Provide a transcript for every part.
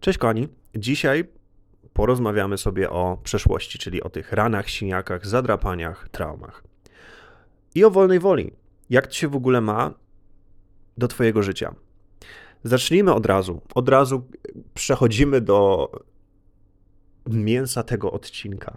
Cześć kochani, dzisiaj porozmawiamy sobie o przeszłości, czyli o tych ranach, siniakach, zadrapaniach, traumach. I o wolnej woli. Jak to się w ogóle ma do Twojego życia? Zacznijmy od razu. Od razu przechodzimy do mięsa tego odcinka.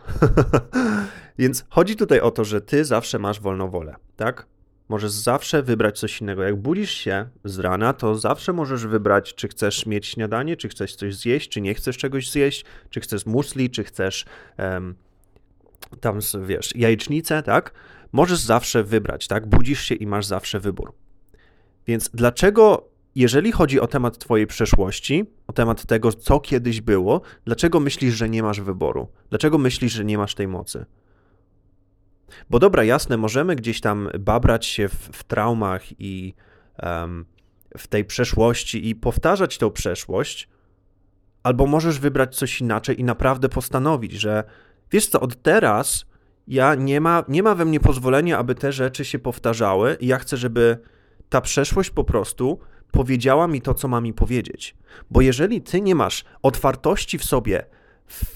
Więc chodzi tutaj o to, że Ty zawsze masz wolną wolę, tak? Możesz zawsze wybrać coś innego. Jak budzisz się z rana, to zawsze możesz wybrać, czy chcesz mieć śniadanie, czy chcesz coś zjeść, czy nie chcesz czegoś zjeść, czy chcesz musli, czy chcesz um, tam, wiesz, jajecznicę, tak? Możesz zawsze wybrać, tak? Budzisz się i masz zawsze wybór. Więc dlaczego, jeżeli chodzi o temat Twojej przeszłości, o temat tego, co kiedyś było, dlaczego myślisz, że nie masz wyboru? Dlaczego myślisz, że nie masz tej mocy? Bo dobra, jasne, możemy gdzieś tam babrać się w, w traumach i um, w tej przeszłości i powtarzać tą przeszłość, albo możesz wybrać coś inaczej i naprawdę postanowić, że wiesz co, od teraz ja nie ma, nie ma we mnie pozwolenia, aby te rzeczy się powtarzały i ja chcę, żeby ta przeszłość po prostu powiedziała mi to, co ma mi powiedzieć. Bo jeżeli ty nie masz otwartości w sobie,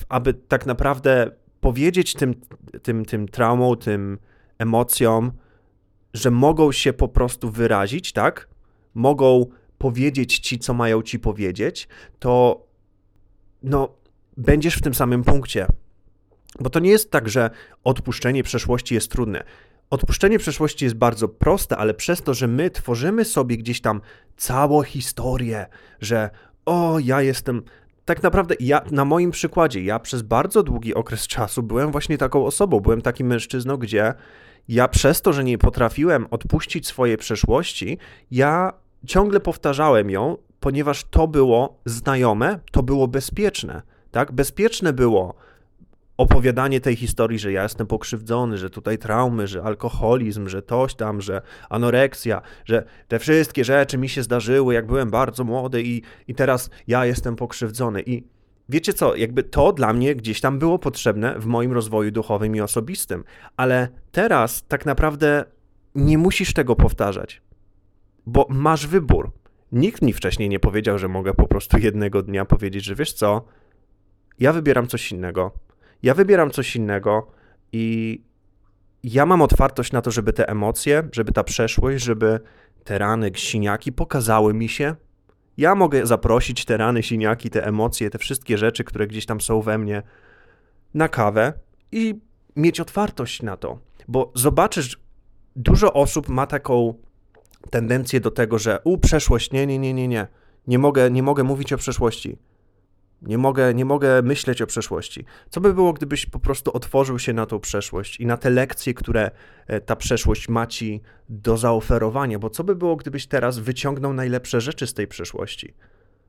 aby tak naprawdę powiedzieć tym, tym, tym traumom, tym emocjom, że mogą się po prostu wyrazić, tak? Mogą powiedzieć ci, co mają ci powiedzieć, to no, będziesz w tym samym punkcie. Bo to nie jest tak, że odpuszczenie przeszłości jest trudne. Odpuszczenie przeszłości jest bardzo proste, ale przez to, że my tworzymy sobie gdzieś tam całą historię, że o, ja jestem tak naprawdę ja na moim przykładzie, ja przez bardzo długi okres czasu byłem właśnie taką osobą, byłem takim mężczyzną, gdzie ja przez to, że nie potrafiłem odpuścić swojej przeszłości, ja ciągle powtarzałem ją, ponieważ to było znajome, to było bezpieczne. Tak? Bezpieczne było opowiadanie tej historii, że ja jestem pokrzywdzony, że tutaj traumy, że alkoholizm, że toś tam, że anoreksja, że te wszystkie rzeczy mi się zdarzyły, jak byłem bardzo młody i, i teraz ja jestem pokrzywdzony. I wiecie co, jakby to dla mnie gdzieś tam było potrzebne w moim rozwoju duchowym i osobistym, ale teraz tak naprawdę nie musisz tego powtarzać, bo masz wybór. Nikt mi wcześniej nie powiedział, że mogę po prostu jednego dnia powiedzieć, że wiesz co, ja wybieram coś innego ja wybieram coś innego i ja mam otwartość na to, żeby te emocje, żeby ta przeszłość, żeby te rany, siniaki pokazały mi się. Ja mogę zaprosić te rany, siniaki, te emocje, te wszystkie rzeczy, które gdzieś tam są we mnie na kawę i mieć otwartość na to. Bo zobaczysz, dużo osób ma taką tendencję do tego, że u przeszłość, nie, nie, nie, nie, nie. Nie mogę, nie mogę mówić o przeszłości. Nie mogę, nie mogę myśleć o przeszłości. Co by było, gdybyś po prostu otworzył się na tą przeszłość i na te lekcje, które e, ta przeszłość ma ci do zaoferowania? Bo co by było, gdybyś teraz wyciągnął najlepsze rzeczy z tej przeszłości?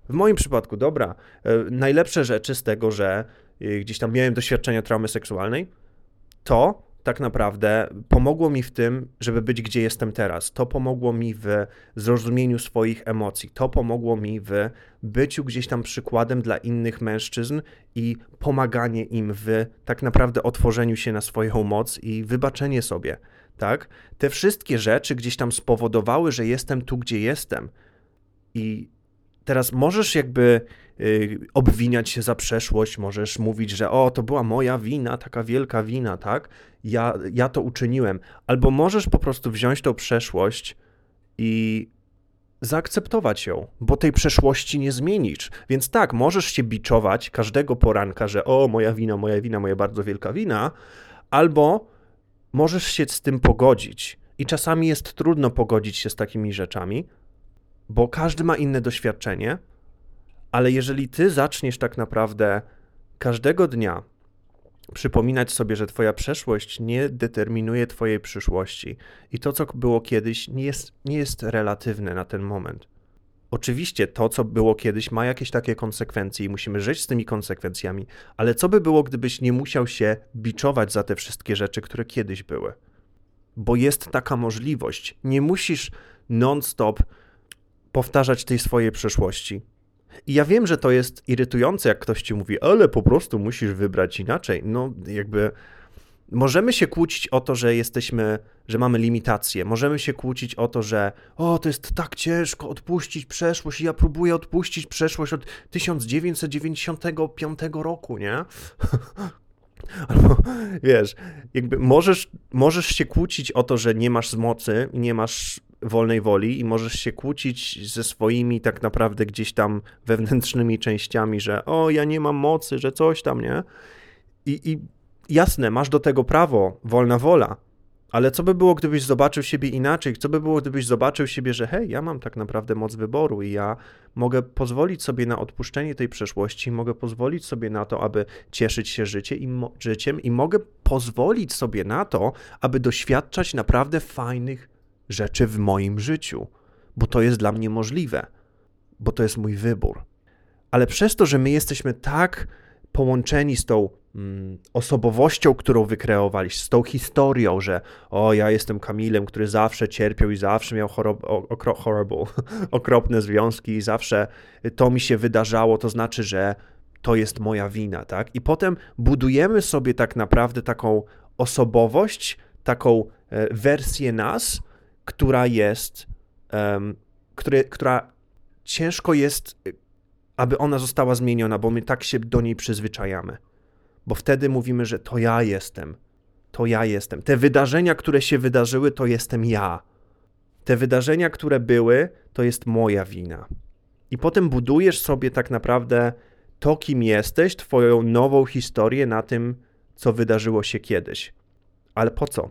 W moim przypadku, dobra, e, najlepsze rzeczy z tego, że e, gdzieś tam miałem doświadczenia traumy seksualnej, to tak naprawdę pomogło mi w tym, żeby być gdzie jestem teraz. To pomogło mi w zrozumieniu swoich emocji. To pomogło mi w byciu gdzieś tam przykładem dla innych mężczyzn i pomaganie im w tak naprawdę otworzeniu się na swoją moc i wybaczenie sobie. Tak? Te wszystkie rzeczy gdzieś tam spowodowały, że jestem tu, gdzie jestem. I teraz możesz jakby Y, obwiniać się za przeszłość, możesz mówić, że o, to była moja wina, taka wielka wina, tak? Ja, ja to uczyniłem. Albo możesz po prostu wziąć tą przeszłość i zaakceptować ją, bo tej przeszłości nie zmienisz. Więc tak, możesz się biczować każdego poranka, że o, moja wina, moja wina, moja bardzo wielka wina, albo możesz się z tym pogodzić. I czasami jest trudno pogodzić się z takimi rzeczami, bo każdy ma inne doświadczenie, ale jeżeli ty zaczniesz tak naprawdę każdego dnia przypominać sobie, że twoja przeszłość nie determinuje twojej przyszłości i to, co było kiedyś, nie jest, nie jest relatywne na ten moment. Oczywiście to, co było kiedyś, ma jakieś takie konsekwencje i musimy żyć z tymi konsekwencjami, ale co by było, gdybyś nie musiał się biczować za te wszystkie rzeczy, które kiedyś były? Bo jest taka możliwość. Nie musisz non-stop powtarzać tej swojej przeszłości. I ja wiem, że to jest irytujące, jak ktoś ci mówi, ale po prostu musisz wybrać inaczej. No, jakby Możemy się kłócić o to, że jesteśmy, że mamy limitacje. Możemy się kłócić o to, że o, to jest tak ciężko odpuścić przeszłość. Ja próbuję odpuścić przeszłość od 1995 roku, nie? Albo wiesz, jakby możesz, możesz się kłócić o to, że nie masz mocy nie masz wolnej woli i możesz się kłócić ze swoimi tak naprawdę gdzieś tam wewnętrznymi częściami, że o, ja nie mam mocy, że coś tam, nie? I, i jasne, masz do tego prawo, wolna wola, ale co by było, gdybyś zobaczył siebie inaczej? Co by było, gdybyś zobaczył siebie, że hej, ja mam tak naprawdę moc wyboru i ja mogę pozwolić sobie na odpuszczenie tej przeszłości, mogę pozwolić sobie na to, aby cieszyć się życie i życiem i mogę pozwolić sobie na to, aby doświadczać naprawdę fajnych rzeczy w moim życiu, bo to jest dla mnie możliwe, bo to jest mój wybór. Ale przez to, że my jesteśmy tak połączeni z tą mm, osobowością, którą wykreowaliście, z tą historią, że o, ja jestem Kamilem, który zawsze cierpiał i zawsze miał chorob, okro, horrible, okropne związki i zawsze to mi się wydarzało, to znaczy, że to jest moja wina, tak? I potem budujemy sobie tak naprawdę taką osobowość, taką e, wersję nas, która jest, um, która ciężko jest aby ona została zmieniona, bo my tak się do niej przyzwyczajamy. Bo wtedy mówimy, że to ja jestem. To ja jestem. Te wydarzenia, które się wydarzyły, to jestem ja. Te wydarzenia, które były, to jest moja wina. I potem budujesz sobie tak naprawdę to, kim jesteś, twoją nową historię na tym, co wydarzyło się kiedyś. Ale po co?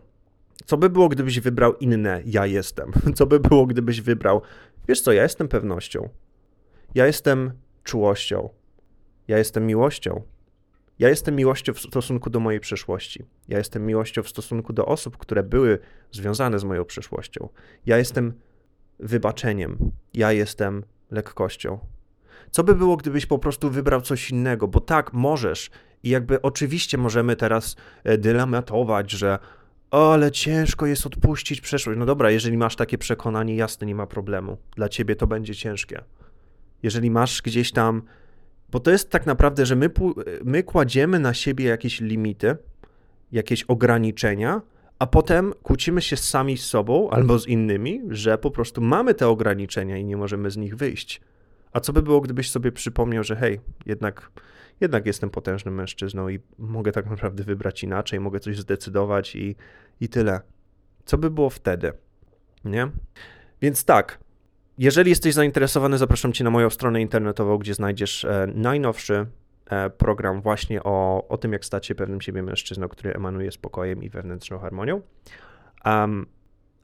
Co by było, gdybyś wybrał inne ja jestem? Co by było, gdybyś wybrał, wiesz co, ja jestem pewnością. Ja jestem czułością. Ja jestem miłością. Ja jestem miłością w stosunku do mojej przeszłości. Ja jestem miłością w stosunku do osób, które były związane z moją przeszłością. Ja jestem wybaczeniem. Ja jestem lekkością. Co by było, gdybyś po prostu wybrał coś innego? Bo tak, możesz. I jakby oczywiście możemy teraz e, dylematyzować, że o, ale ciężko jest odpuścić przeszłość. No dobra, jeżeli masz takie przekonanie, jasne, nie ma problemu. Dla ciebie to będzie ciężkie jeżeli masz gdzieś tam, bo to jest tak naprawdę, że my, my kładziemy na siebie jakieś limity, jakieś ograniczenia, a potem kłócimy się sami z sobą albo z innymi, że po prostu mamy te ograniczenia i nie możemy z nich wyjść. A co by było, gdybyś sobie przypomniał, że hej, jednak, jednak jestem potężnym mężczyzną i mogę tak naprawdę wybrać inaczej, mogę coś zdecydować i, i tyle. Co by było wtedy? Nie? Więc tak, jeżeli jesteś zainteresowany, zapraszam Cię na moją stronę internetową, gdzie znajdziesz e, najnowszy e, program właśnie o, o tym, jak stać się pewnym siebie mężczyzną, który emanuje spokojem i wewnętrzną harmonią. Um,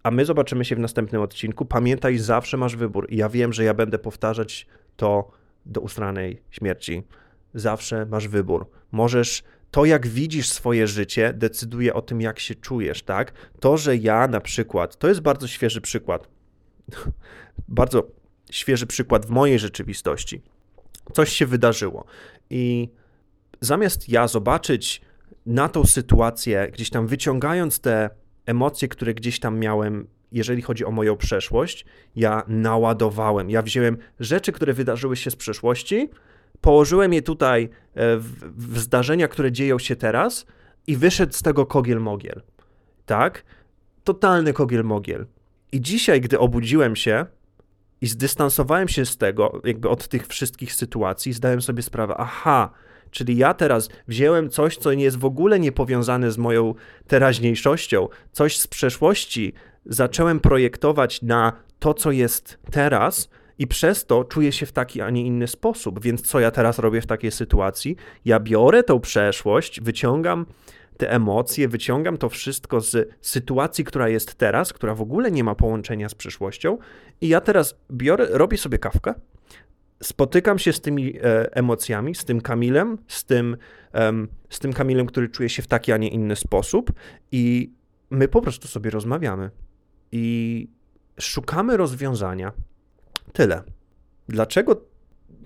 a my zobaczymy się w następnym odcinku. Pamiętaj, zawsze masz wybór. Ja wiem, że ja będę powtarzać to do ustranej śmierci. Zawsze masz wybór. Możesz to, jak widzisz swoje życie, decyduje o tym, jak się czujesz, tak? To, że ja na przykład, to jest bardzo świeży przykład bardzo świeży przykład w mojej rzeczywistości. Coś się wydarzyło i zamiast ja zobaczyć na tą sytuację, gdzieś tam wyciągając te emocje, które gdzieś tam miałem, jeżeli chodzi o moją przeszłość, ja naładowałem. Ja wziąłem rzeczy, które wydarzyły się z przeszłości, położyłem je tutaj e, w, w zdarzenia, które dzieją się teraz i wyszedł z tego kogiel-mogiel. Tak? Totalny kogiel-mogiel. I dzisiaj, gdy obudziłem się i zdystansowałem się z tego, jakby od tych wszystkich sytuacji, zdałem sobie sprawę, aha, czyli ja teraz wziąłem coś, co nie jest w ogóle niepowiązane z moją teraźniejszością, coś z przeszłości, zacząłem projektować na to, co jest teraz, i przez to czuję się w taki, a nie inny sposób. Więc co ja teraz robię w takiej sytuacji? Ja biorę tą przeszłość, wyciągam te emocje, wyciągam to wszystko z sytuacji, która jest teraz, która w ogóle nie ma połączenia z przyszłością, i ja teraz biorę, robię sobie kawkę, spotykam się z tymi e, emocjami, z tym Kamilem, z tym, z tym Kamilem, który czuje się w taki, a nie inny sposób, i my po prostu sobie rozmawiamy i szukamy rozwiązania. Tyle. Dlaczego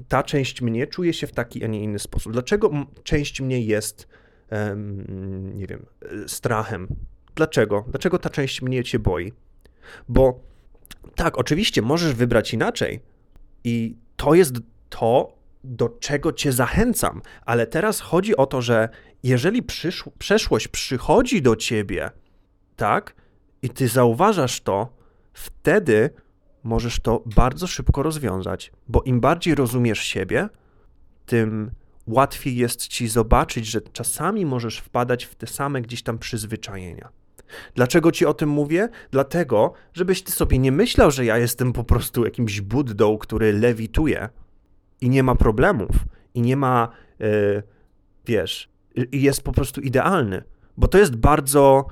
ta część mnie czuje się w taki, a nie inny sposób? Dlaczego część mnie jest nie wiem, strachem. Dlaczego? Dlaczego ta część mnie cię boi? Bo tak, oczywiście możesz wybrać inaczej i to jest to, do czego cię zachęcam, ale teraz chodzi o to, że jeżeli przysz- przeszłość przychodzi do ciebie, tak, i ty zauważasz to, wtedy możesz to bardzo szybko rozwiązać, bo im bardziej rozumiesz siebie, tym łatwiej jest ci zobaczyć, że czasami możesz wpadać w te same gdzieś tam przyzwyczajenia. Dlaczego ci o tym mówię? Dlatego, żebyś ty sobie nie myślał, że ja jestem po prostu jakimś buddą, który lewituje i nie ma problemów, i nie ma, yy, wiesz, i jest po prostu idealny. Bo to jest bardzo,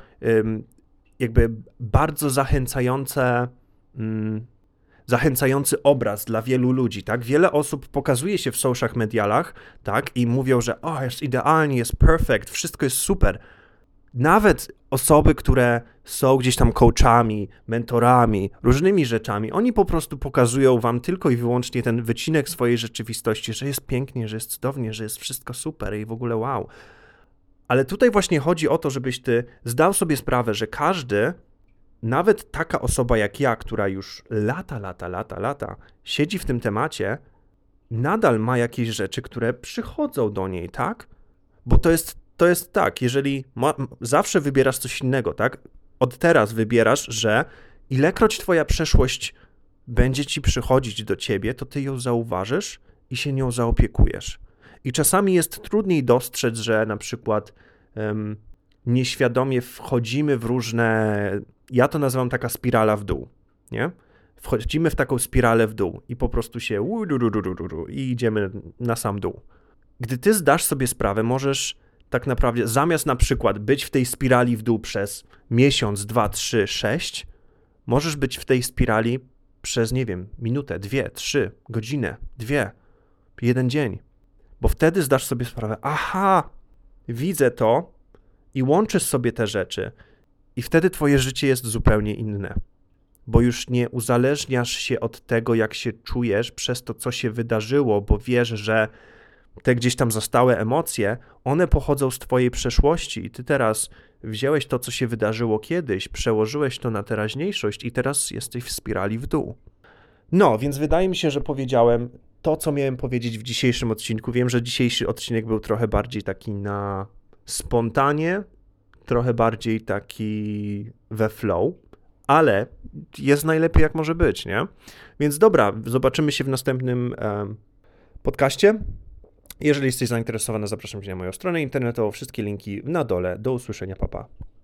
jakby bardzo zachęcające. Yy, zachęcający obraz dla wielu ludzi, tak? Wiele osób pokazuje się w social medialach, tak? I mówią, że o, jest idealnie, jest perfect, wszystko jest super. Nawet osoby, które są gdzieś tam coachami, mentorami, różnymi rzeczami, oni po prostu pokazują wam tylko i wyłącznie ten wycinek swojej rzeczywistości, że jest pięknie, że jest cudownie, że jest wszystko super i w ogóle wow. Ale tutaj właśnie chodzi o to, żebyś ty zdał sobie sprawę, że każdy nawet taka osoba jak ja, która już lata, lata, lata, lata siedzi w tym temacie, nadal ma jakieś rzeczy, które przychodzą do niej, tak? Bo to jest, to jest tak, jeżeli ma, zawsze wybierasz coś innego, tak? Od teraz wybierasz, że ilekroć twoja przeszłość będzie ci przychodzić do ciebie, to ty ją zauważysz i się nią zaopiekujesz. I czasami jest trudniej dostrzec, że na przykład um, nieświadomie wchodzimy w różne ja to nazywam taka spirala w dół, nie? Wchodzimy w taką spiralę w dół i po prostu się i idziemy na sam dół. Gdy ty zdasz sobie sprawę, możesz tak naprawdę zamiast na przykład być w tej spirali w dół przez miesiąc, dwa, trzy, sześć, możesz być w tej spirali przez, nie wiem, minutę, dwie, trzy, godzinę, dwie, jeden dzień. Bo wtedy zdasz sobie sprawę, aha, widzę to i łączysz sobie te rzeczy i wtedy twoje życie jest zupełnie inne, bo już nie uzależniasz się od tego, jak się czujesz przez to, co się wydarzyło, bo wiesz, że te gdzieś tam zostałe emocje, one pochodzą z twojej przeszłości i ty teraz wziąłeś to, co się wydarzyło kiedyś, przełożyłeś to na teraźniejszość i teraz jesteś w spirali w dół. No, więc wydaje mi się, że powiedziałem to, co miałem powiedzieć w dzisiejszym odcinku. Wiem, że dzisiejszy odcinek był trochę bardziej taki na spontanie, trochę bardziej taki we flow, ale jest najlepiej jak może być, nie? Więc dobra, zobaczymy się w następnym um, podcaście. Jeżeli jesteś zainteresowany, zapraszam cię na moją stronę internetową. Wszystkie linki na dole. Do usłyszenia, papa.